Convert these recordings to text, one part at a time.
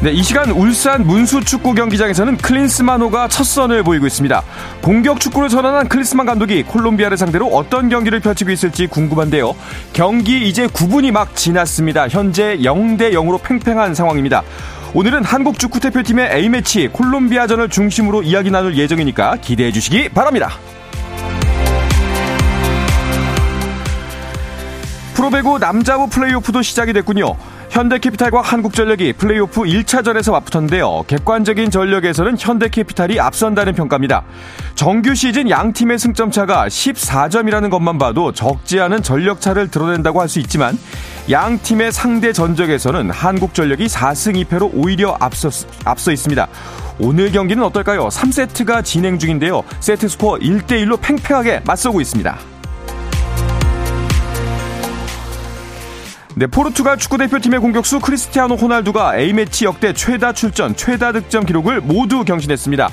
네, 이 시간 울산 문수 축구 경기장에서는 클린스만호가 첫 선을 보이고 있습니다. 공격 축구를 전환한 클린스만 감독이 콜롬비아를 상대로 어떤 경기를 펼치고 있을지 궁금한데요. 경기 이제 9분이 막 지났습니다. 현재 0대 0으로 팽팽한 상황입니다. 오늘은 한국 축구 대표팀의 A매치 콜롬비아전을 중심으로 이야기 나눌 예정이니까 기대해 주시기 바랍니다. 프로배구 남자부 플레이오프도 시작이 됐군요. 현대캐피탈과 한국전력이 플레이오프 1차전에서 맞붙었는데요. 객관적인 전력에서는 현대캐피탈이 앞선다는 평가입니다. 정규 시즌 양 팀의 승점 차가 14점이라는 것만 봐도 적지 않은 전력 차를 드러낸다고 할 수 있지만 양 팀의 상대 전적에서는 한국전력이 4승 2패로 오히려 앞서, 앞서 있습니다. 오늘 경기는 어떨까요? 3세트가 진행 중인데요. 세트 스코어 1대1로 팽팽하게 맞서고 있습니다. 네, 포르투갈 축구대표팀의 공격수 크리스티아노 호날두가 A매치 역대 최다 출전, 최다 득점 기록을 모두 경신했습니다.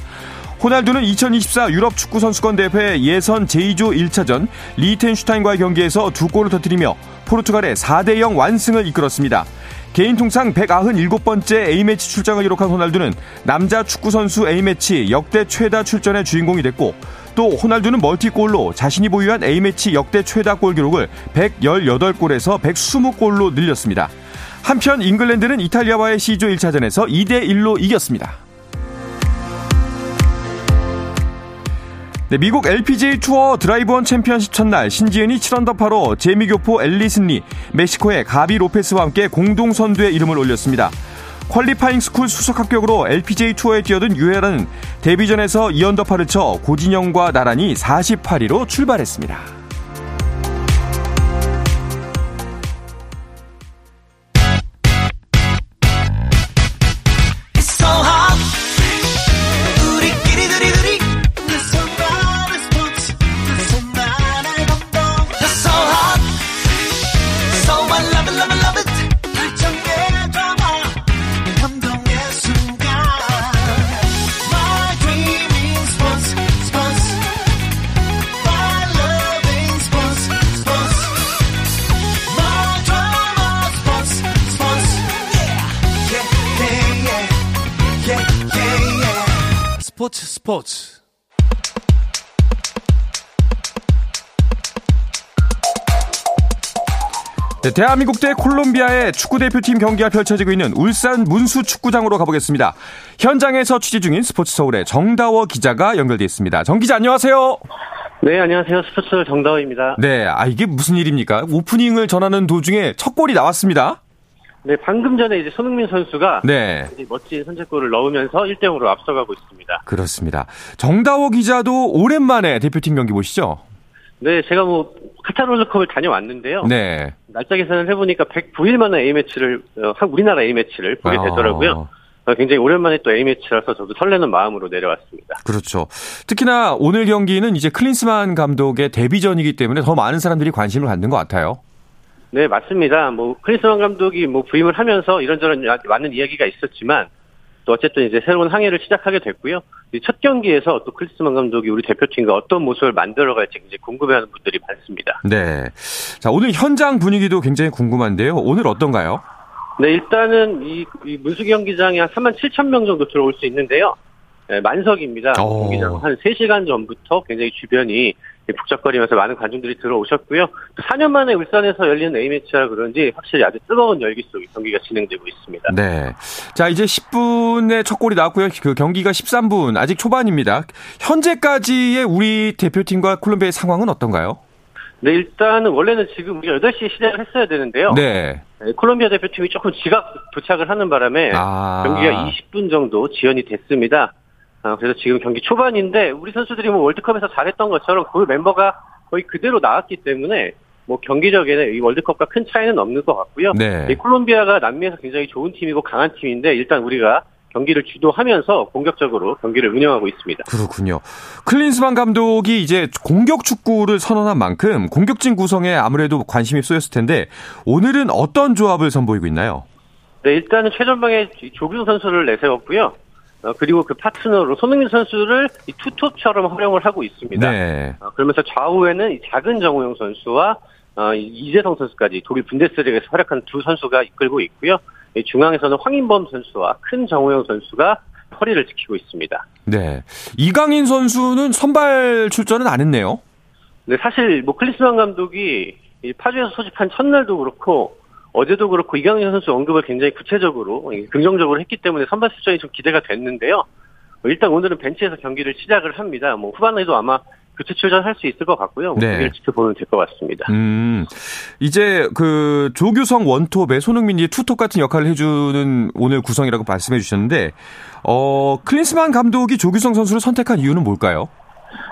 호날두는 2024 유럽 축구 선수권 대회 예선 제2조 1차전 리텐슈타인과의 경기에서 두 골을 터뜨리며 포르투갈의 4대 0 완승을 이끌었습니다. 개인 통상 197번째 A매치 출장을 기록한 호날두는 남자 축구 선수 A매치 역대 최다 출전의 주인공이 됐고 또 호날두는 멀티골로 자신이 보유한 A매치 역대 최다 골 기록을 118골에서 120골로 늘렸습니다. 한편 잉글랜드는 이탈리아와의 C조 1차전에서 2대 1로 이겼습니다. 네, 미국 LPGA 투어 드라이브온 챔피언십 첫날 신지은이 7언더파로 재미교포 앨리슨리, 멕시코의 가비 로페스와 함께 공동 선두에 이름을 올렸습니다. Qualifying School 수석 합격으로 LPGA 투어에 뛰어든 유해라는 데뷔전에서 2언더파를 쳐 고진영과 나란히 48위로 출발했습니다. 스포츠 네, 대한민국 대 콜롬비아의 축구대표팀 경기가 펼쳐지고 있는 울산 문수 축구장으로 가보겠습니다. 현장에서 취재 중인 스포츠 서울의 정다워 기자가 연결돼 있습니다. 정 기자 안녕하세요. 네, 안녕하세요. 스포츠 정다워입니다. 네, 아 이게 무슨 일입니까? 오프닝을 전하는 도중에 첫 골이 나왔습니다. 네, 방금 전에 이제 손흥민 선수가 네. 멋진 선제골을 넣으면서 1대 0으로 앞서가고 있습니다. 그렇습니다. 정다호 기자도 오랜만에 대표팀 경기 보시죠? 네, 제가 뭐 카타르 월드컵을 다녀왔는데요. 네. 날짜 계산을 해보니까 109일 만에 A 매치를 어, 우리나라 A 매치를 보게 아. 되더라고요. 어. 굉장히 오랜만에 또 A 매치라서 저도 설레는 마음으로 내려왔습니다. 그렇죠. 특히나 오늘 경기는 이제 클린스만 감독의 데뷔전이기 때문에 더 많은 사람들이 관심을 갖는 것 같아요. 네, 맞습니다. 뭐 크리스만 감독이 뭐 부임을 하면서 이런저런 많은 이야기가 있었지만 또 어쨌든 이제 새로운 항해를 시작하게 됐고요. 첫 경기에서 또 크리스만 감독이 우리 대표팀과 어떤 모습을 만들어갈지 굉장히 궁금해하는 분들이 많습니다. 네. 자, 오늘 현장 분위기도 굉장히 궁금한데요. 오늘 어떤가요? 네, 일단은 이, 이 문수 경기장에 한 3만 7천 명 정도 들어올 수 있는데요. 네, 만석입니다. 오. 경기장 한 3시간 전부터 굉장히 주변이 북적거리면서 많은 관중들이 들어오셨고요. 4년 만에 울산에서 열리는 A매치라 그런지 확실히 아주 뜨거운 열기 속에 경기가 진행되고 있습니다. 네. 자, 이제 10분에 첫 골이 나왔고요. 그 경기가 13분, 아직 초반입니다. 현재까지의 우리 대표팀과 콜롬비아의 상황은 어떤가요? 네, 일단은 원래는 지금 우리가 8시에 시작을 했어야 되는데요. 네. 네 콜롬비아 대표팀이 조금 지각 도착을 하는 바람에 아. 경기가 20분 정도 지연이 됐습니다. 어, 그래서 지금 경기 초반인데 우리 선수들이 뭐 월드컵에서 잘했던 것처럼 그 멤버가 거의 그대로 나왔기 때문에 뭐 경기적에는 이 월드컵과 큰 차이는 없는 것 같고요. 네. 이 콜롬비아가 남미에서 굉장히 좋은 팀이고 강한 팀인데 일단 우리가 경기를 주도하면서 공격적으로 경기를 운영하고 있습니다. 그렇군요. 클린스만 감독이 이제 공격 축구를 선언한 만큼 공격진 구성에 아무래도 관심이 쏘였을 텐데 오늘은 어떤 조합을 선보이고 있나요? 네, 일단은 최전방에 조규 선수를 내세웠고요. 어, 그리고 그 파트너로 손흥민 선수를 이 투톱처럼 활용을 하고 있습니다. 네. 어, 그러면서 좌우에는 이 작은 정우영 선수와 어, 이재성 선수까지 독일 분데스리그에서 활약한 두 선수가 이끌고 있고요. 중앙에서는 황인범 선수와 큰 정우영 선수가 허리를 지키고 있습니다. 네. 이강인 선수는 선발 출전은 안 했네요. 네, 사실 뭐 클리스만 감독이 파주에서 소집한 첫날도 그렇고 어제도 그렇고 이강인 선수 언급을 굉장히 구체적으로 긍정적으로 했기 때문에 선발 출전이 좀 기대가 됐는데요. 일단 오늘은 벤치에서 경기를 시작을 합니다. 뭐 후반에도 아마 교체 출전할 수 있을 것 같고요. 뭐 네. 경기를 지켜보면 될 것 같습니다. 음, 이제 그 조규성 원톱에 손흥민이 투톱 같은 역할을 해주는 오늘 구성이라고 말씀해 주셨는데, 어, 클린스만 감독이 조규성 선수를 선택한 이유는 뭘까요?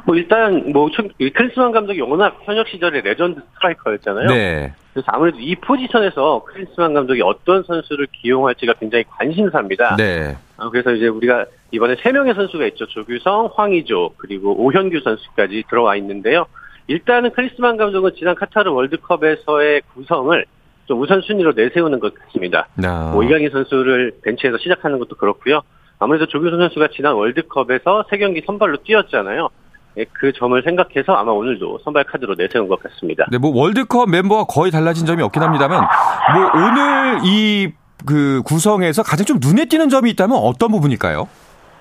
뭐 일단 뭐 클린스만 감독이 워낙 현역 시절에 레전드 스트라이커였잖아요. 네. 그래서 아무래도 이 포지션에서 클린스만 감독이 어떤 선수를 기용할지가 굉장히 관심사입니다. 네. 아, 그래서 이제 우리가 이번에 세 명의 선수가 있죠. 조규성, 황희조, 그리고 오현규 선수까지 들어와 있는데요. 일단은 클리스만 감독은 지난 카타르 월드컵에서의 구성을 좀 우선순위로 내세우는 것 같습니다. 아. 뭐 이강인 선수를 벤치에서 시작하는 것도 그렇고요. 아무래도 조규성 선수가 지난 월드컵에서 세 경기 선발로 뛰었잖아요. 예, 그 점을 생각해서 아마 오늘도 선발 카드로 내세운 것 같습니다. 네, 뭐 월드컵 멤버와 거의 달라진 점이 없긴 합니다만, 뭐 오늘 이 그 구성에서 가장 좀 눈에 띄는 점이 있다면 어떤 부분일까요?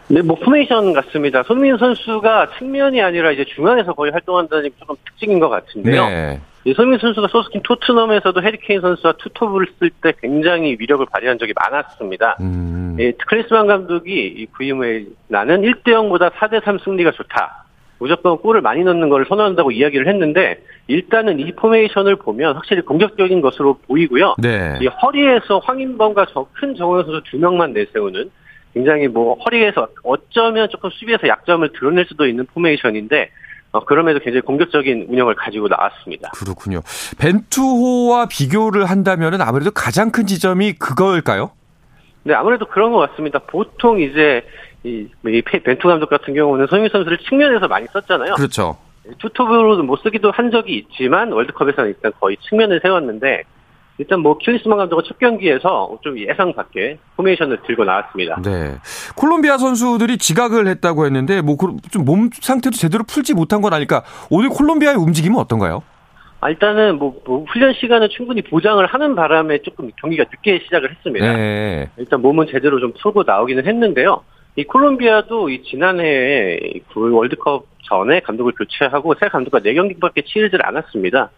네, 뭐 포메이션 같습니다. 손흥민 선수가 측면이 아니라 이제 중앙에서 거의 활동한다는 게 조금 특징인 것 같은데요. 네. 손흥민 선수가 소속팀 토트넘에서도 해리케인 선수와 투톱을 쓸 때 굉장히 위력을 발휘한 적이 많았습니다. 음. 예, 클린스만 감독이 이 부임을 나는 1대 0보다 4대 3 승리가 좋다. 무조건 골을 많이 넣는 것을 선호한다고 이야기를 했는데 일단은 이 포메이션을 보면 확실히 공격적인 것으로 보이고요. 네. 이 허리에서 황인범과 큰 정우영 선수 두 명만 내세우는 굉장히 뭐 허리에서 어쩌면 조금 수비에서 약점을 드러낼 수도 있는 포메이션인데 어, 그럼에도 굉장히 공격적인 운영을 가지고 나왔습니다. 그렇군요. 벤투호와 비교를 한다면 아무래도 가장 큰 지점이 그거일까요? 네, 아무래도 그런 것 같습니다. 보통 이제 이, 이 벤투 감독 같은 경우는 손흥민 선수를 측면에서 많이 썼잖아요. 그렇죠. 투톱으로도 못 쓰기도 한 적이 있지만 월드컵에서는 일단 거의 측면을 세웠는데 일단 뭐 클린스만 감독은 첫 경기에서 좀 예상 밖의 포메이션을 들고 나왔습니다. 네. 콜롬비아 선수들이 지각을 했다고 했는데 뭐 좀 몸 상태도 제대로 풀지 못한 건 아닐까. 오늘 콜롬비아의 움직임은 어떤가요? 아, 일단은 뭐, 뭐, 훈련 시간을 충분히 보장을 하는 바람에 조금 경기가 늦게 시작을 했습니다. 네. 일단 몸은 제대로 좀 풀고 나오기는 했는데요. 이 콜롬비아도 이 지난해 그 월드컵 전에 감독을 교체하고 새 감독과 4경기밖에 치르질 않았습니다.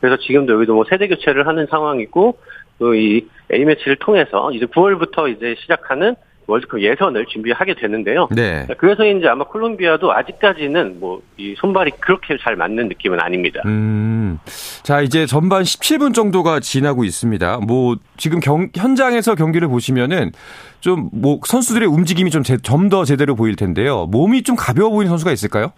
그래서 지금도 여기도 뭐 세대 교체를 하는 상황이고 또 이 A매치를 통해서 이제 9월부터 이제 시작하는 월드컵 예선을 준비하게 되는데요. 네. 그래서인지 아마 콜롬비아도 아직까지는 뭐 이 손발이 그렇게 잘 맞는 느낌은 아닙니다. 음. 자, 이제 전반 17분 정도가 지나고 있습니다. 뭐 지금 경, 현장에서 경기를 보시면은 좀 뭐 선수들의 움직임이 좀 좀 더 제대로 보일 텐데요. 몸이 좀 가벼워 보이는 선수가 있을까요?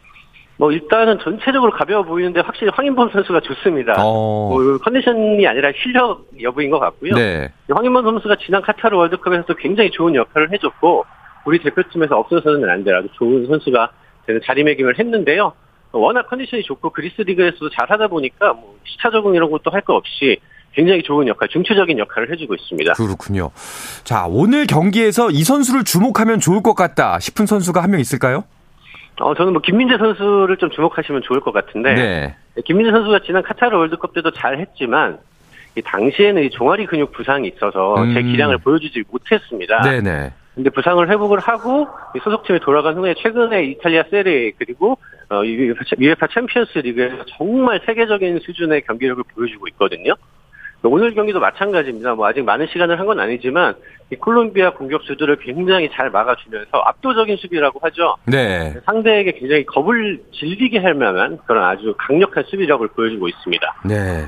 뭐 일단은 전체적으로 가벼워 보이는데 확실히 황인범 선수가 좋습니다. 어. 뭐 컨디션이 아니라 실력 여부인 것 같고요. 네. 황인범 선수가 지난 카타르 월드컵에서도 굉장히 좋은 역할을 해줬고 우리 대표팀에서 없어서는 안 될 아주 좋은 선수가 되는 자리매김을 했는데요. 워낙 컨디션이 좋고 그리스 리그에서도 잘하다 보니까 뭐 시차 적응 이런 것도 할 거 없이 굉장히 좋은 역할, 중추적인 역할을 해주고 있습니다. 그렇군요. 자, 오늘 경기에서 이 선수를 주목하면 좋을 것 같다 싶은 선수가 한 명 있을까요? 어, 저는 뭐 김민재 선수를 좀 주목하시면 좋을 것 같은데. 네. 김민재 선수가 지난 카타르 월드컵 때도 잘 했지만, 이 당시에는 이 종아리 근육 부상이 있어서 음. 제 기량을 보여주지 못했습니다. 네네. 근데 부상을 회복을 하고 소속팀에 돌아간 후에 최근에 이탈리아 세리에 그리고 어, UEFA 챔피언스 리그에서 정말 세계적인 수준의 경기력을 보여주고 있거든요. 오늘 경기도 마찬가지입니다. 뭐 아직 많은 시간을 한 건 아니지만 이 콜롬비아 공격수들을 굉장히 잘 막아주면서 압도적인 수비라고 하죠. 네. 상대에게 굉장히 겁을 질리게 할 만한 그런 아주 강력한 수비력을 보여주고 있습니다. 네.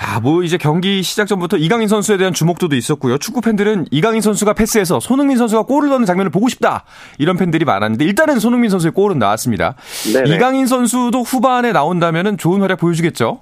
아, 뭐 이제 경기 시작 전부터 이강인 선수에 대한 주목도도 있었고요. 축구 팬들은 이강인 선수가 패스해서 손흥민 선수가 골을 넣는 장면을 보고 싶다. 이런 팬들이 많았는데 일단은 손흥민 선수의 골은 나왔습니다. 네네. 이강인 선수도 후반에 나온다면 좋은 활약 보여주겠죠?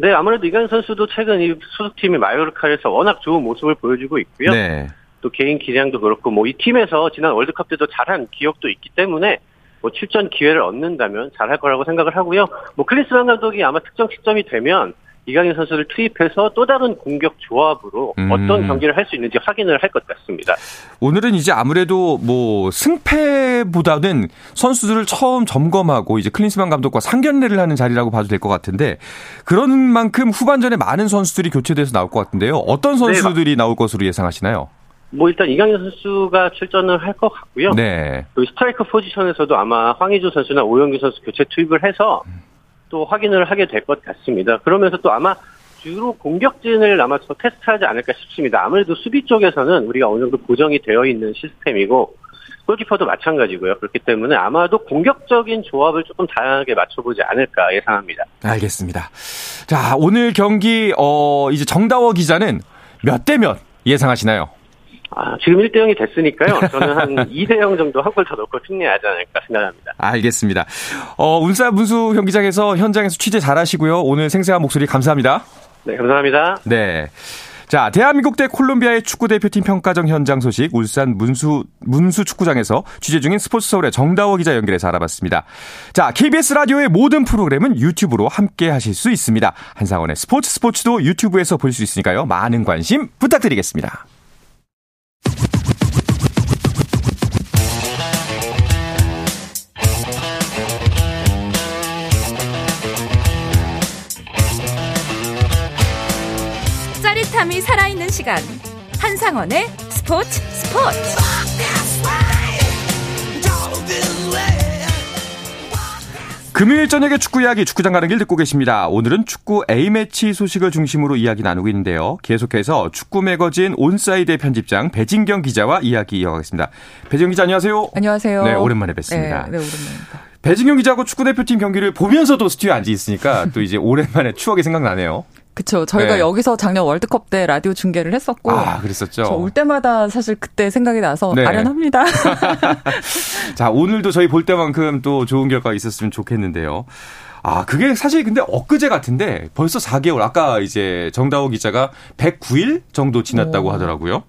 네, 아무래도 이강 선수도 최근 이 소속팀이 마요르카에서 워낙 좋은 모습을 보여주고 있고요. 네. 또 개인 기량도 그렇고 뭐 이 팀에서 지난 월드컵 때도 잘한 기억도 있기 때문에 뭐 출전 기회를 얻는다면 잘할 거라고 생각을 하고요. 뭐 클린스만 감독이 아마 특정 시점이 되면 이강인 선수를 투입해서 또 다른 공격 조합으로 음. 어떤 경기를 할 수 있는지 확인을 할 것 같습니다. 오늘은 이제 아무래도 뭐 승패보다는 선수들을 처음 점검하고 이제 클린스만 감독과 상견례를 하는 자리라고 봐도 될 것 같은데 그런 만큼 후반전에 많은 선수들이 교체돼서 나올 것 같은데요. 어떤 네, 선수들이 네, 나올 것으로 예상하시나요? 뭐 일단 이강인 선수가 출전을 할 것 같고요. 네. 그 스트라이커 포지션에서도 아마 황의조 선수나 오현규 선수 교체 투입을 해서 또 확인을 하게 될 것 같습니다. 그러면서 또 아마 주로 공격진을 아마 더 테스트하지 않을까 싶습니다. 아무래도 수비 쪽에서는 우리가 어느 정도 고정이 되어 있는 시스템이고 골키퍼도 마찬가지고요. 그렇기 때문에 아마도 공격적인 조합을 조금 다양하게 맞춰보지 않을까 예상합니다. 알겠습니다. 자 오늘 경기 어 이제 정다워 기자는 몇 대 몇 예상하시나요? 아, 지금 1대 0이 됐으니까요. 저는 한 2대 0 정도 한 골 더 넣고 승리하지 않을까 생각합니다. 알겠습니다. 어, 운사 문수 경기장에서 현장에서 취재 잘 하시고요. 오늘 생생한 목소리 감사합니다. 네, 감사합니다. 네. 자, 대한민국 대 콜롬비아의 축구 대표팀 평가정 현장 소식 울산 문수 문수 축구장에서 취재 중인 스포츠 서울의 정다워 기자 연결해서 알아봤습니다. 자, KBS 라디오의 모든 프로그램은 유튜브로 함께 하실 수 있습니다. 한상원의 스포츠 스포츠도 유튜브에서 볼 수 있으니까요. 많은 관심 부탁드리겠습니다. 짜릿함이 살아있는 시간 한상원의 스포츠 스포츠 금요일 저녁에 축구 이야기 축구장 가는 길 듣고 계십니다. 오늘은 축구 A매치 소식을 중심으로 이야기 나누고 있는데요. 계속해서 축구 매거진 온사이드의 편집장 배진경 기자와 이야기 이어가겠습니다. 배진경 기자 안녕하세요. 안녕하세요. 네, 오랜만에 뵙습니다. 네, 네 오랜만입니다. 배진경 기자하고 축구대표팀 경기를 보면서도 스튜디오에 앉아 있으니까 또 이제 오랜만에 추억이 생각나네요. 그렇죠. 저희가 네. 여기서 작년 월드컵 때 라디오 중계를 했었고, 아, 그랬었죠. 올 때마다 사실 그때 생각이 나서 네. 아련합니다. 자, 오늘도 저희 볼 때만큼 또 좋은 결과가 있었으면 좋겠는데요. 아, 그게 사실 근데 엊그제 같은데 벌써 4개월, 아까 이제 정다호 기자가 109일 정도 지났다고 오. 하더라고요.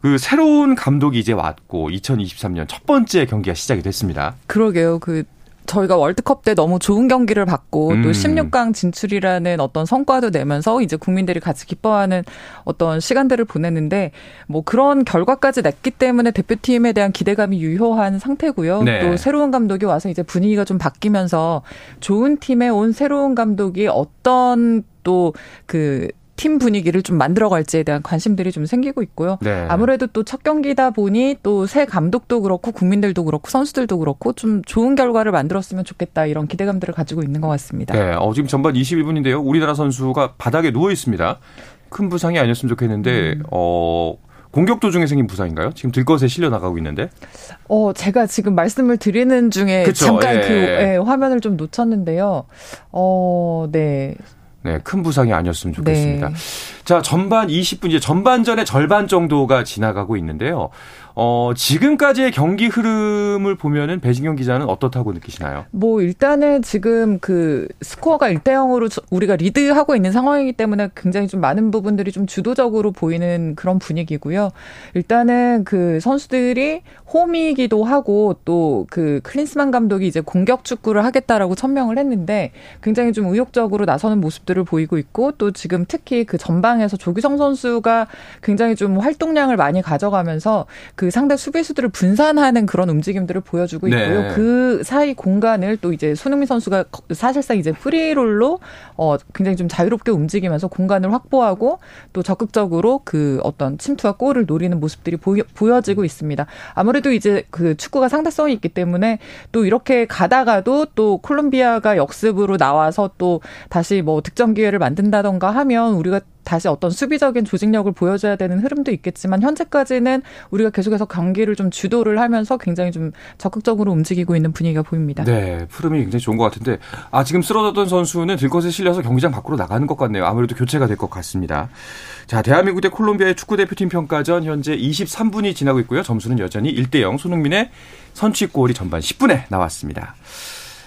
그 새로운 감독이 이제 왔고 2023년 첫 번째 경기가 시작이 됐습니다. 그러게요. 그 저희가 월드컵 때 너무 좋은 경기를 받고 음. 또 16강 진출이라는 어떤 성과도 내면서 이제 국민들이 같이 기뻐하는 어떤 시간들을 보냈는데 뭐 그런 결과까지 냈기 때문에 대표팀에 대한 기대감이 유효한 상태고요. 네. 또 새로운 감독이 와서 이제 분위기가 좀 바뀌면서 좋은 팀에 온 새로운 감독이 어떤 또그 팀 분위기를 좀 만들어갈지에 대한 관심들이 좀 생기고 있고요. 네. 아무래도 또 첫 경기다 보니 또 새 감독도 그렇고 국민들도 그렇고 선수들도 그렇고 좀 좋은 결과를 만들었으면 좋겠다 이런 기대감들을 가지고 있는 것 같습니다. 네, 어, 지금 전반 21분인데요. 우리나라 선수가 바닥에 누워 있습니다. 큰 부상이 아니었으면 좋겠는데 음. 어. 공격 도중에 생긴 부상인가요? 지금 들것에 실려 나가고 있는데. 어, 제가 지금 말씀을 드리는 중에 그쵸? 잠깐 예. 그 예, 화면을 좀 놓쳤는데요. 어, 네. 네, 큰 부상이 아니었으면 좋겠습니다. 네. 자, 전반 20분 이제 전반전의 절반 정도가 지나가고 있는데요. 어, 지금까지의 경기 흐름을 보면은 배진경 기자는 어떻다고 느끼시나요? 뭐 일단은 지금 그 스코어가 1대 0으로 우리가 리드하고 있는 상황이기 때문에 굉장히 좀 많은 부분들이 좀 주도적으로 보이는 그런 분위기고요. 일단은 그 선수들이 홈이기도 하고 또 그 클린스만 감독이 이제 공격 축구를 하겠다라고 천명을 했는데 굉장히 좀 의욕적으로 나서는 모습들을 보이고 있고 또 지금 특히 그 전방에서 조규성 선수가 굉장히 좀 활동량을 많이 가져가면서 그 상대 수비수들을 분산하는 그런 움직임들을 보여주고 네. 있고요. 네. 그 사이 공간을 또 이제 손흥민 선수가 사실상 이제 프리롤로 어 굉장히 좀 자유롭게 움직이면서 공간을 확보하고 또 적극적으로 그 어떤 침투와 골을 노리는 모습들이 보여, 보여지고 있습니다. 아무래도 이제 그 축구가 상대성이 있기 때문에 또 이렇게 가다가도 또 콜롬비아가 역습으로 나와서 또 다시 뭐 득점 기회를 만든다던가 하면 우리가 다시 어떤 수비적인 조직력을 보여줘야 되는 흐름도 있겠지만 현재까지는 우리가 계속해서 경기를 좀 주도를 하면서 굉장히 좀 적극적으로 움직이고 있는 분위기가 보입니다. 네, 흐름이 굉장히 좋은 것 같은데 아 지금 쓰러졌던 선수는 들것에 실려서 경기장 밖으로 나가는 것 같네요. 아무래도 교체가 될 것 같습니다. 자, 대한민국 대 콜롬비아의 축구 대표팀 평가전 현재 23분이 지나고 있고요. 점수는 여전히 1대 0. 손흥민의 선취골이 전반 10분에 나왔습니다.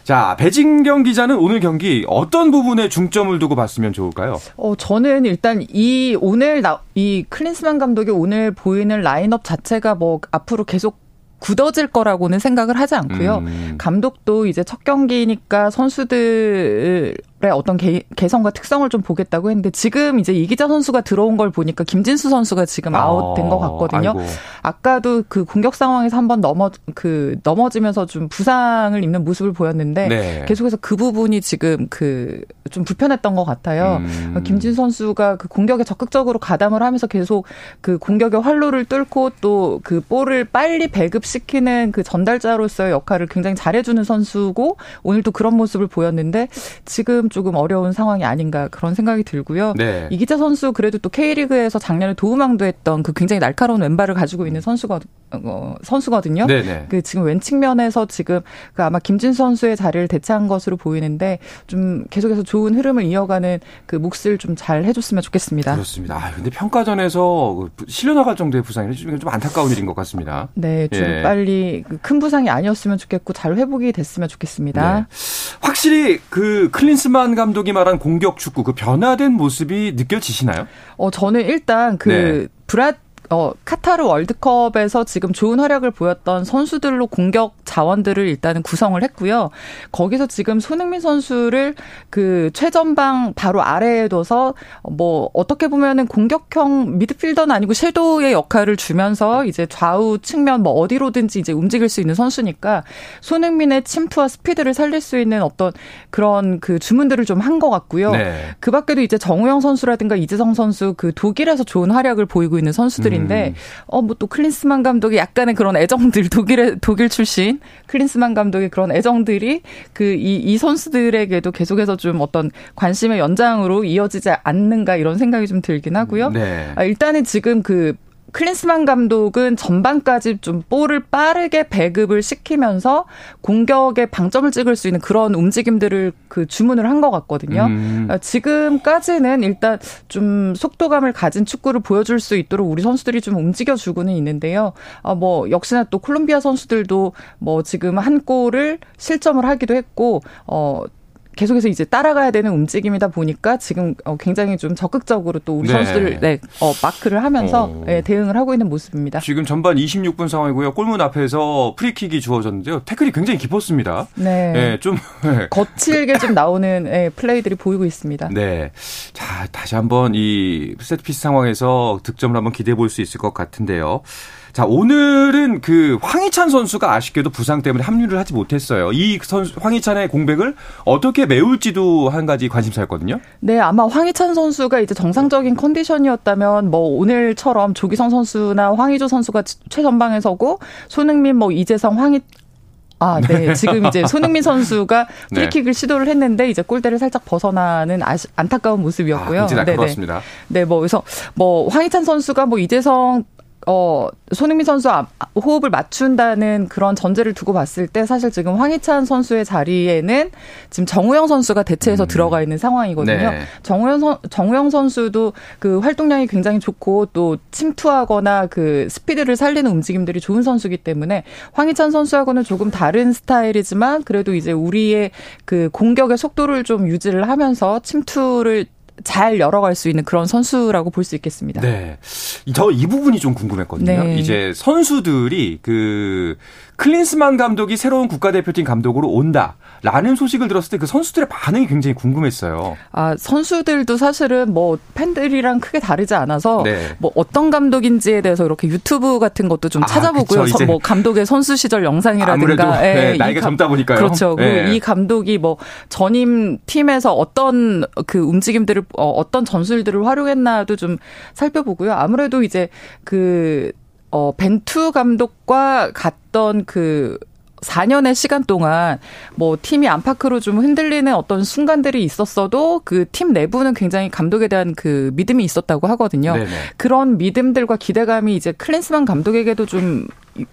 자, 배진경 기자는 오늘 경기 어떤 부분에 중점을 두고 봤으면 좋을까요? 어, 저는 일단 이 오늘 나, 이 클린스만 감독이 오늘 보이는 라인업 자체가 뭐 앞으로 계속 굳어질 거라고는 생각을 하지 않고요. 음. 감독도 이제 첫 경기니까 선수들 어떤 개, 개성과 특성을 좀 보겠다고 했는데 지금 이제 이기자 선수가 들어온 걸 보니까 김진수 선수가 지금 아, 아웃된 것 같거든요. 아이고. 아까도 그 공격 상황에서 한번 넘어 그 넘어지면서 좀 부상을 입는 모습을 보였는데 네. 계속해서 그 부분이 지금 그 좀 불편했던 것 같아요. 음. 김진수 선수가 그 공격에 적극적으로 가담을 하면서 계속 그 공격의 활로를 뚫고 또 그 볼을 빨리 배급시키는 그 전달자로서의 역할을 굉장히 잘해주는 선수고 오늘도 그런 모습을 보였는데 지금 조금 어려운 상황이 아닌가 그런 생각이 들고요. 네. 이기자 선수 그래도 또 K리그에서 작년에 도움왕도 했던 그 굉장히 날카로운 왼발을 가지고 있는 선수가 어, 선수거든요. 네네. 네. 그 지금 왼 측면에서 지금 그 아마 김진 선수의 자리를 대체한 것으로 보이는데 좀 계속해서 좋은 흐름을 이어가는 그 몫을 좀 잘 해줬으면 좋겠습니다. 그렇습니다. 아, 근데 평가전에서 그 실려 나갈 정도의 부상이 좀, 좀 안타까운 일인 것 같습니다. 네, 좀 예. 빨리 그큰 부상이 아니었으면 좋겠고 잘 회복이 됐으면 좋겠습니다. 네. 확실히 그 클린스만 감독이 말한 공격 축구 그 변화된 모습이 느껴지시나요? 어 저는 일단 그 네. 브라 어, 카타르 월드컵에서 지금 좋은 활약을 보였던 선수들로 공격 자원들을 일단은 구성을 했고요. 거기서 지금 손흥민 선수를 그 최전방 바로 아래에 둬서 뭐 어떻게 보면은 공격형 미드필더는 아니고 섀도우의 역할을 주면서 이제 좌우 측면 뭐 어디로든지 이제 움직일 수 있는 선수니까 손흥민의 침투와 스피드를 살릴 수 있는 어떤 그런 그 주문들을 좀 한 것 같고요. 네. 그 밖에도 이제 정우영 선수라든가 이재성 선수 그 독일에서 좋은 활약을 보이고 있는 선수들이 선수들인데 음. 어뭐 또 클린스만 감독이 약간의 그런 애정들 독일의 독일 출신 클린스만 감독의 그런 애정들이 그 이 이 선수들에게도 계속해서 좀 어떤 관심의 연장으로 이어지지 않는가 이런 생각이 좀 들긴 하고요. 네. 아, 일단은 지금 그 클린스만 감독은 전반까지 좀 볼을 빠르게 배급을 시키면서 공격에 방점을 찍을 수 있는 그런 움직임들을 그 주문을 한 것 같거든요. 음. 아, 지금까지는 일단 좀 속도감을 가진 축구를 보여줄 수 있도록 우리 선수들이 좀 움직여주고는 있는데요. 아, 뭐 역시나 또 콜롬비아 선수들도 뭐 지금 한 골을 실점을 하기도 했고 어 계속해서 이제 따라가야 되는 움직임이다 보니까 지금 어, 굉장히 좀 적극적으로 또 우리 네. 선수들 네, 어, 마크를 하면서 어. 네, 대응을 하고 있는 모습입니다. 지금 전반 26분 상황이고요. 골문 앞에서 프리킥이 주어졌는데요. 태클이 굉장히 깊었습니다. 네. 네 좀 거칠게 좀 나오는 네, 플레이들이 보이고 있습니다. 네. 자, 다시 한번 이 세트피스 상황에서 득점을 한번 기대해 볼 수 있을 것 같은데요. 자, 오늘은 그 황희찬 선수가 아쉽게도 부상 때문에 합류를 하지 못했어요. 이 선수, 황희찬의 공백을 어떻게 메울지도 한 가지 관심사였거든요. 네, 아마 황희찬 선수가 이제 정상적인 컨디션이었다면 뭐 오늘처럼 조기성 선수나 황희조 선수가 최전방에 서고 손흥민 뭐 이재성 황희 아, 네. 지금 이제 손흥민 선수가 네. 프리킥을 네. 시도를 했는데 이제 골대를 살짝 벗어나는 아시, 안타까운 모습이었고요. 아, 네, 네. 네, 뭐 그래서 뭐 황희찬 선수가 뭐 이재성 어, 손흥민 선수 호흡을 맞춘다는 그런 전제를 두고 봤을 때 사실 지금 황희찬 선수의 자리에는 지금 정우영 선수가 대체해서 음. 들어가 있는 상황이거든요. 네. 정우영 선, 정우영 선수도 그 활동량이 굉장히 좋고 또 침투하거나 그 스피드를 살리는 움직임들이 좋은 선수기 때문에 황희찬 선수하고는 조금 다른 스타일이지만 그래도 이제 우리의 그 공격의 속도를 좀 유지를 하면서 침투를 잘 열어갈 수 있는 그런 선수라고 볼 수 있겠습니다. 네. 저 이 부분이 좀 궁금했거든요. 네. 이제 선수들이 그 클린스만 감독이 새로운 국가대표팀 감독으로 온다라는 소식을 들었을 때 그 선수들의 반응이 굉장히 궁금했어요. 아, 선수들도 사실은 뭐 팬들이랑 크게 다르지 않아서 네. 뭐 어떤 감독인지에 대해서 이렇게 유튜브 같은 것도 좀 아, 찾아보고요. 그쵸, 뭐 감독의 선수 시절 영상이라든가 네, 네, 나이가 감, 젊다 보니까요. 그렇죠. 네. 이 감독이 뭐 전임 팀에서 어떤 그 움직임들을 어, 어떤 전술들을 활용했나도 좀 살펴보고요. 아무래도 이제 그 어, 벤투 감독과 갔던 그 4년의 시간 동안 뭐 팀이 안팎으로 좀 흔들리는 어떤 순간들이 있었어도 그 팀 내부는 굉장히 감독에 대한 그 믿음이 있었다고 하거든요. 네네. 그런 믿음들과 기대감이 이제 클린스만 감독에게도 좀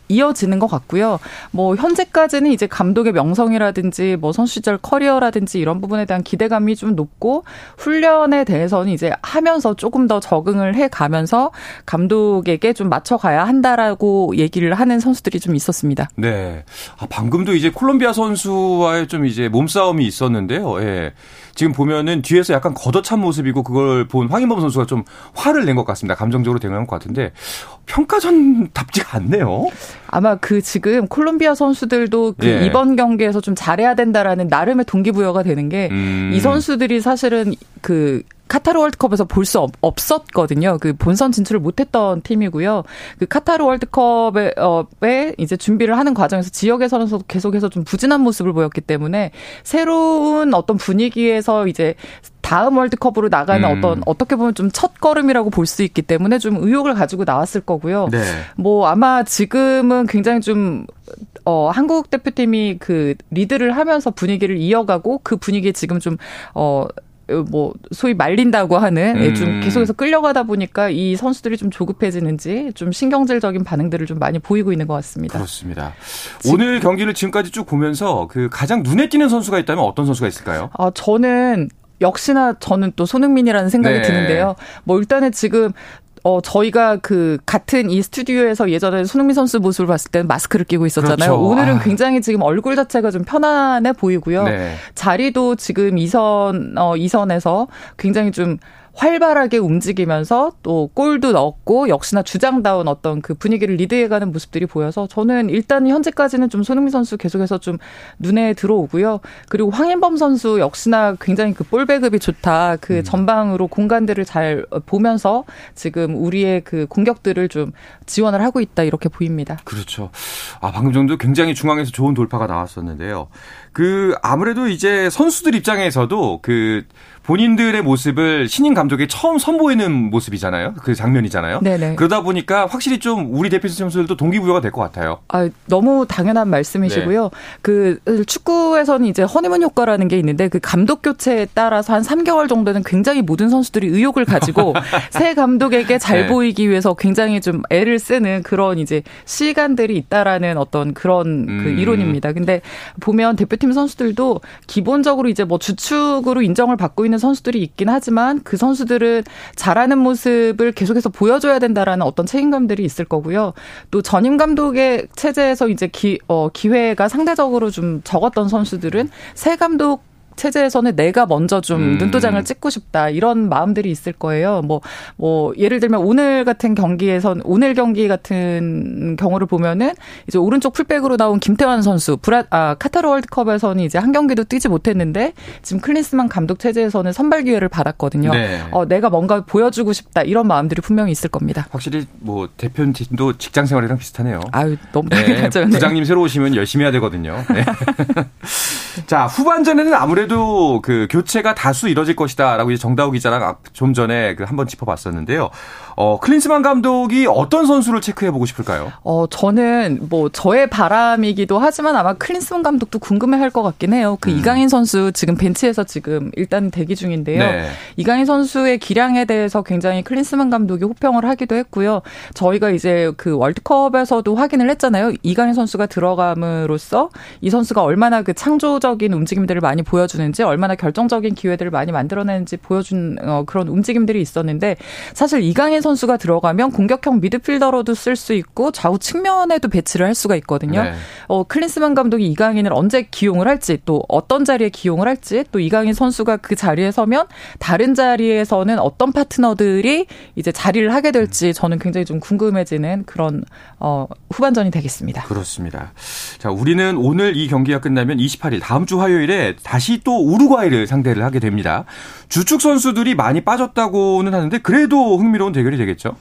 이어지는 것 같고요. 뭐 현재까지는 이제 감독의 명성이라든지 뭐 선수 시절 커리어라든지 이런 부분에 대한 기대감이 좀 높고 훈련에 대해서는 이제 하면서 조금 더 적응을 해 가면서 감독에게 좀 맞춰 가야 한다라고 얘기를 하는 선수들이 좀 있었습니다. 네. 아, 방금도 이제 콜롬비아 선수와의 좀 이제 몸싸움이 있었는데요. 예. 지금 보면은 뒤에서 약간 걷어찬 모습이고 그걸 본 황인범 선수가 좀 화를 낸 것 같습니다. 감정적으로 대응한 것 같은데 평가전답지가 않네요. 아마 그 지금 콜롬비아 선수들도 그 예. 이번 경기에서 좀 잘해야 된다라는 나름의 동기부여가 되는 게이 음. 선수들이 사실은 그 카타르 월드컵에서 볼 수 없었거든요. 그 본선 진출을 못했던 팀이고요. 그 카타르 월드컵에 어, 이제 준비를 하는 과정에서 지역에서는 계속해서 좀 부진한 모습을 보였기 때문에 새로운 어떤 분위기에서 이제 다음 월드컵으로 나가는 음. 어떤 어떻게 보면 좀 첫 걸음이라고 볼 수 있기 때문에 좀 의욕을 가지고 나왔을 거고요. 네. 뭐 아마 지금은 굉장히 좀 어, 한국 대표팀이 그 리드를 하면서 분위기를 이어가고 그 분위기에 지금 좀 어, 뭐 소위 말린다고 하는 음. 좀 계속해서 끌려가다 보니까 이 선수들이 좀 조급해지는지 좀 신경질적인 반응들을 좀 많이 보이고 있는 것 같습니다. 그렇습니다. 오늘 경기를 지금까지 쭉 보면서 그 가장 눈에 띄는 선수가 있다면 어떤 선수가 있을까요? 아 저는 역시나 저는 또 손흥민이라는 생각이 네. 드는데요. 뭐 일단은 지금 어, 저희가 그 같은 이 스튜디오에서 예전에 손흥민 선수 모습을 봤을 때는 마스크를 끼고 있었잖아요. 그렇죠. 오늘은 아. 굉장히 지금 얼굴 자체가 좀 편안해 보이고요. 네. 자리도 지금 이선, 어, 이선에서 굉장히 좀 활발하게 움직이면서 또 골도 넣었고 역시나 주장다운 어떤 그 분위기를 리드해가는 모습들이 보여서 저는 일단 현재까지는 좀 손흥민 선수 계속해서 좀 눈에 들어오고요. 그리고 황인범 선수 역시나 굉장히 그 볼 배급이 좋다. 그 음. 전방으로 공간들을 잘 보면서 지금 우리의 그 공격들을 좀 지원을 하고 있다 이렇게 보입니다. 그렇죠. 아 방금 정도 굉장히 중앙에서 좋은 돌파가 나왔었는데요. 그 아무래도 이제 선수들 입장에서도 그 본인들의 모습을 신인 감독이 처음 선보이는 모습이잖아요. 그 장면이잖아요. 네네. 그러다 보니까 확실히 좀 우리 대표팀 선수들도 동기부여가 될 것 같아요. 아, 너무 당연한 말씀이시고요. 네. 그 축구에서는 이제 허니문 효과라는 게 있는데 그 감독 교체에 따라서 한 3개월 정도는 굉장히 모든 선수들이 의욕을 가지고 새 감독에게 잘 네. 보이기 위해서 굉장히 좀 애를 쓰는 그런 이제 시간들이 있다라는 어떤 그런 그 음. 이론입니다. 근데 보면 대표팀 선수들도 기본적으로 이제 뭐 주축으로 인정을 받고 있는 있는 선수들이 있긴 하지만 그 선수들은 잘하는 모습을 계속해서 보여줘야 된다라는 어떤 책임감들이 있을 거고요. 또 전임 감독의 체제에서 이제 기, 어, 기회가 상대적으로 좀 적었던 선수들은 새 감독 체제에서는 내가 먼저 좀 음. 눈도장을 찍고 싶다 이런 마음들이 있을 거예요. 뭐, 뭐, 예를 들면 오늘 같은 경기에선, 오늘 경기 같은 경우를 보면은 이제 오른쪽 풀백으로 나온 김태환 선수, 브라, 아, 카타르 월드컵에서는 이제 한 경기도 뛰지 못했는데 지금 클린스만 감독 체제에서는 선발 기회를 받았거든요. 네. 어, 내가 뭔가 보여주고 싶다 이런 마음들이 분명히 있을 겁니다. 확실히 뭐 대표팀도 직장 생활이랑 비슷하네요. 아유, 너무 당연하죠. 네. 부장님 새로 오시면 열심히 해야 되거든요. 네. 자, 후반전에는 아무래도 아무래도 그 교체가 다수 이뤄질 것이다라고 이제 정다우 기자랑 좀 전에 그 한번 짚어봤었는데요. 어, 클린스만 감독이 어떤 선수를 체크해 보고 싶을까요? 어, 저는 뭐 저의 바람이기도 하지만 아마 클린스만 감독도 궁금해 할 것 같긴 해요. 그 음. 이강인 선수 지금 벤치에서 지금 일단 대기 중인데요. 네. 이강인 선수의 기량에 대해서 굉장히 클린스만 감독이 호평을 하기도 했고요. 저희가 이제 그 월드컵에서도 확인을 했잖아요. 이강인 선수가 들어감으로써 이 선수가 얼마나 그 창조적인 움직임들을 많이 보여 주는지 얼마나 결정적인 기회들을 많이 만들어내는지 보여준 어, 그런 움직임들이 있었는데 사실 이강인 선수가 들어가면 공격형 미드필더로도 쓸 수 있고 좌우 측면에도 배치를 할 수가 있거든요. 네. 어, 클린스만 감독이 이강인을 언제 기용을 할지 또 어떤 자리에 기용을 할지 또 이강인 선수가 그 자리에 서면 다른 자리에서는 어떤 파트너들이 이제 자리를 하게 될지 저는 굉장히 좀 궁금해지는 그런 어, 후반전이 되겠습니다. 그렇습니다. 자, 우리는 오늘 이 경기가 끝나면 28일 다음 주 화요일에 다시 또 우루과이를 상대를 하게 됩니다. 주축 선수들이 많이 빠졌다고는 하는데 그래도 흥미로운 대결이 되겠죠.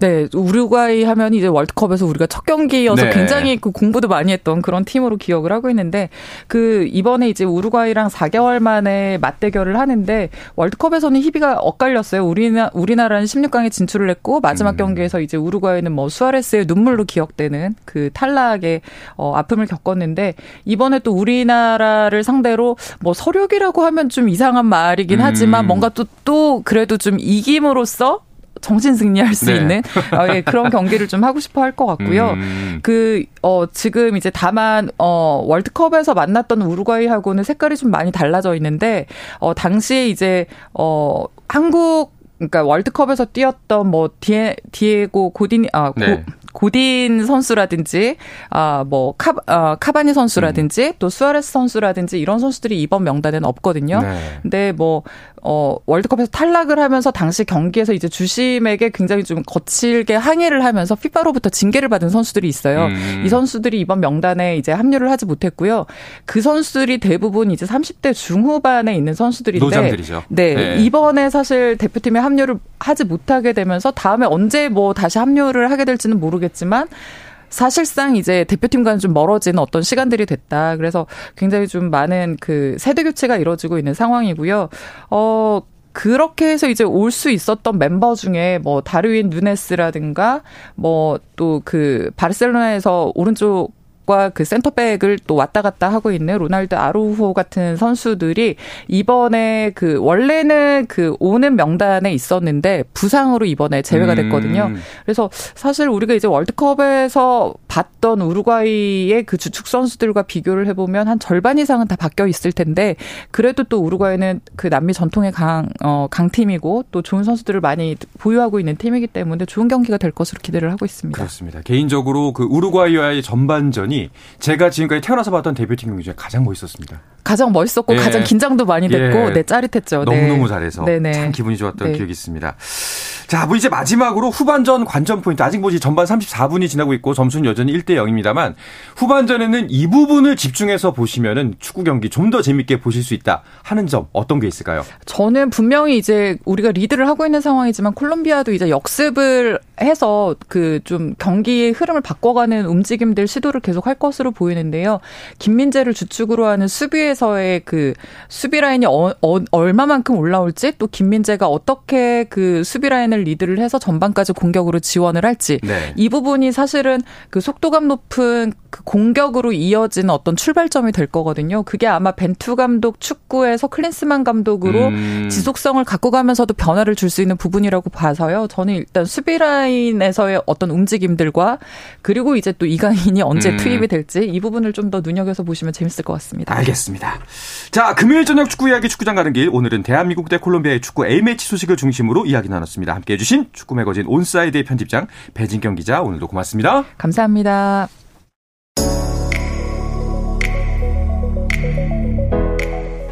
네, 우루과이 하면 이제 월드컵에서 우리가 첫 경기여서 네. 굉장히 그 공부도 많이 했던 그런 팀으로 기억을 하고 있는데 그 이번에 이제 우루과이랑 4개월 만에 맞대결을 하는데 월드컵에서는 희비가 엇갈렸어요. 우리나 우리나라는 16강에 진출을 했고 마지막 음. 경기에서 이제 우루과이는 뭐 수아레스의 눈물로 기억되는 그 탈락의 어 아픔을 겪었는데 이번에 또 우리나라를 상대로 뭐 서력이라고 하면 좀 이상한 말이긴 음. 하지만 뭔가 또또 또 그래도 좀 이김으로써 정신 승리할 수 네. 있는 어, 예, 그런 경기를 좀 하고 싶어 할 것 같고요. 음. 그, 어, 지금 이제 다만, 어, 월드컵에서 만났던 우루과이하고는 색깔이 좀 많이 달라져 있는데, 어, 당시에 이제, 어, 한국 그러니까 월드컵에서 뛰었던 뭐 디에 디에고 고딘 아 고, 네. 고딘 선수라든지 아뭐 카 아, 카바니 선수라든지 음. 또 수아레스 선수라든지 이런 선수들이 이번 명단에는 없거든요. 네. 근데 뭐 어, 월드컵에서 탈락을 하면서 당시 경기에서 이제 주심에게 굉장히 좀 거칠게 항의를 하면서 피파로부터 징계를 받은 선수들이 있어요. 음. 이 선수들이 이번 명단에 이제 합류를 하지 못했고요. 그 선수들이 대부분 이제 30대 중후반에 있는 선수들인데 노장들이죠. 네, 네. 이번에 사실 대표팀에 합류를 하지 못하게 되면서 다음에 언제 뭐 다시 합류를 하게 될지는 모르겠 지만 사실상 이제 대표팀과는 좀 멀어지는 어떤 시간들이 됐다. 그래서 굉장히 좀 많은 그 세대 교체가 이루어지고 있는 상황이고요. 어, 그렇게 해서 이제 올 수 있었던 멤버 중에 뭐 다르윈 누네스라든가 뭐 또 그 바르셀로나에서 오른쪽 백과 그 센터백을 또 왔다 갔다 하고 있는 로날드 아루호 같은 선수들이 이번에 그 원래는 그 오는 명단에 있었는데 부상으로 이번에 제외가 됐거든요. 음. 그래서 사실 우리가 이제 월드컵에서 봤던 우루과이의 그 주축 선수들과 비교를 해보면 한 절반 이상은 다 바뀌어 있을 텐데 그래도 또 우루과이는 그 남미 전통의 강, 어, 강팀이고 또 좋은 선수들을 많이 보유하고 있는 팀이기 때문에 좋은 경기가 될 것으로 기대를 하고 있습니다. 그렇습니다. 개인적으로 그 우루과이와의 전반전이 제가 지금까지 태어나서 봤던 대표팀 경기 중에 가장 멋있었습니다. 가장 멋있었고 예. 가장 긴장도 많이 됐고 예. 네 짜릿했죠. 너무너무 네. 잘해서 네네. 참 기분이 좋았던 네. 기억이 있습니다. 자, 뭐 이제 마지막으로 후반전 관전 포인트. 아직 뭐지 전반 34분이 지나고 있고 점수는 여전히 1대 0입니다만 후반전에는 이 부분을 집중해서 보시면은 축구 경기 좀 더 재밌게 보실 수 있다 하는 점 어떤 게 있을까요? 저는 분명히 이제 우리가 리드를 하고 있는 상황이지만 콜롬비아도 이제 역습을 해서 그 좀 경기의 흐름을 바꿔가는 움직임들 시도를 계속 할 것으로 보이는데요. 김민재를 주축으로 하는 수비에서의 그 수비 라인이 어, 어, 얼마만큼 올라올지 또 김민재가 어떻게 그 수비 라인을 리드를 해서 전반까지 공격으로 지원을 할지 네. 이 부분이 사실은 그 속도감 높은 그 공격으로 이어지는 어떤 출발점이 될 거거든요. 그게 아마 벤투 감독 축구에서 클린스만 감독으로 음. 지속성을 갖고 가면서도 변화를 줄 수 있는 부분이라고 봐서요. 저는 일단 수비 라인에서의 어떤 움직임들과 그리고 이제 또 이강인이 언제 음. 투입이 될지 이 부분을 좀 더 눈여겨서 보시면 재밌을 것 같습니다. 알겠습니다. 자, 금요일 저녁 축구 이야기 축구장 가는 길 오늘은 대한민국 대 콜롬비아의 축구 A매치 소식을 중심으로 이야기 나눴습니다. 함께 해 주신 축구 매거진 온사이드의 편집장 배진경 기자 오늘도 고맙습니다. 감사합니다.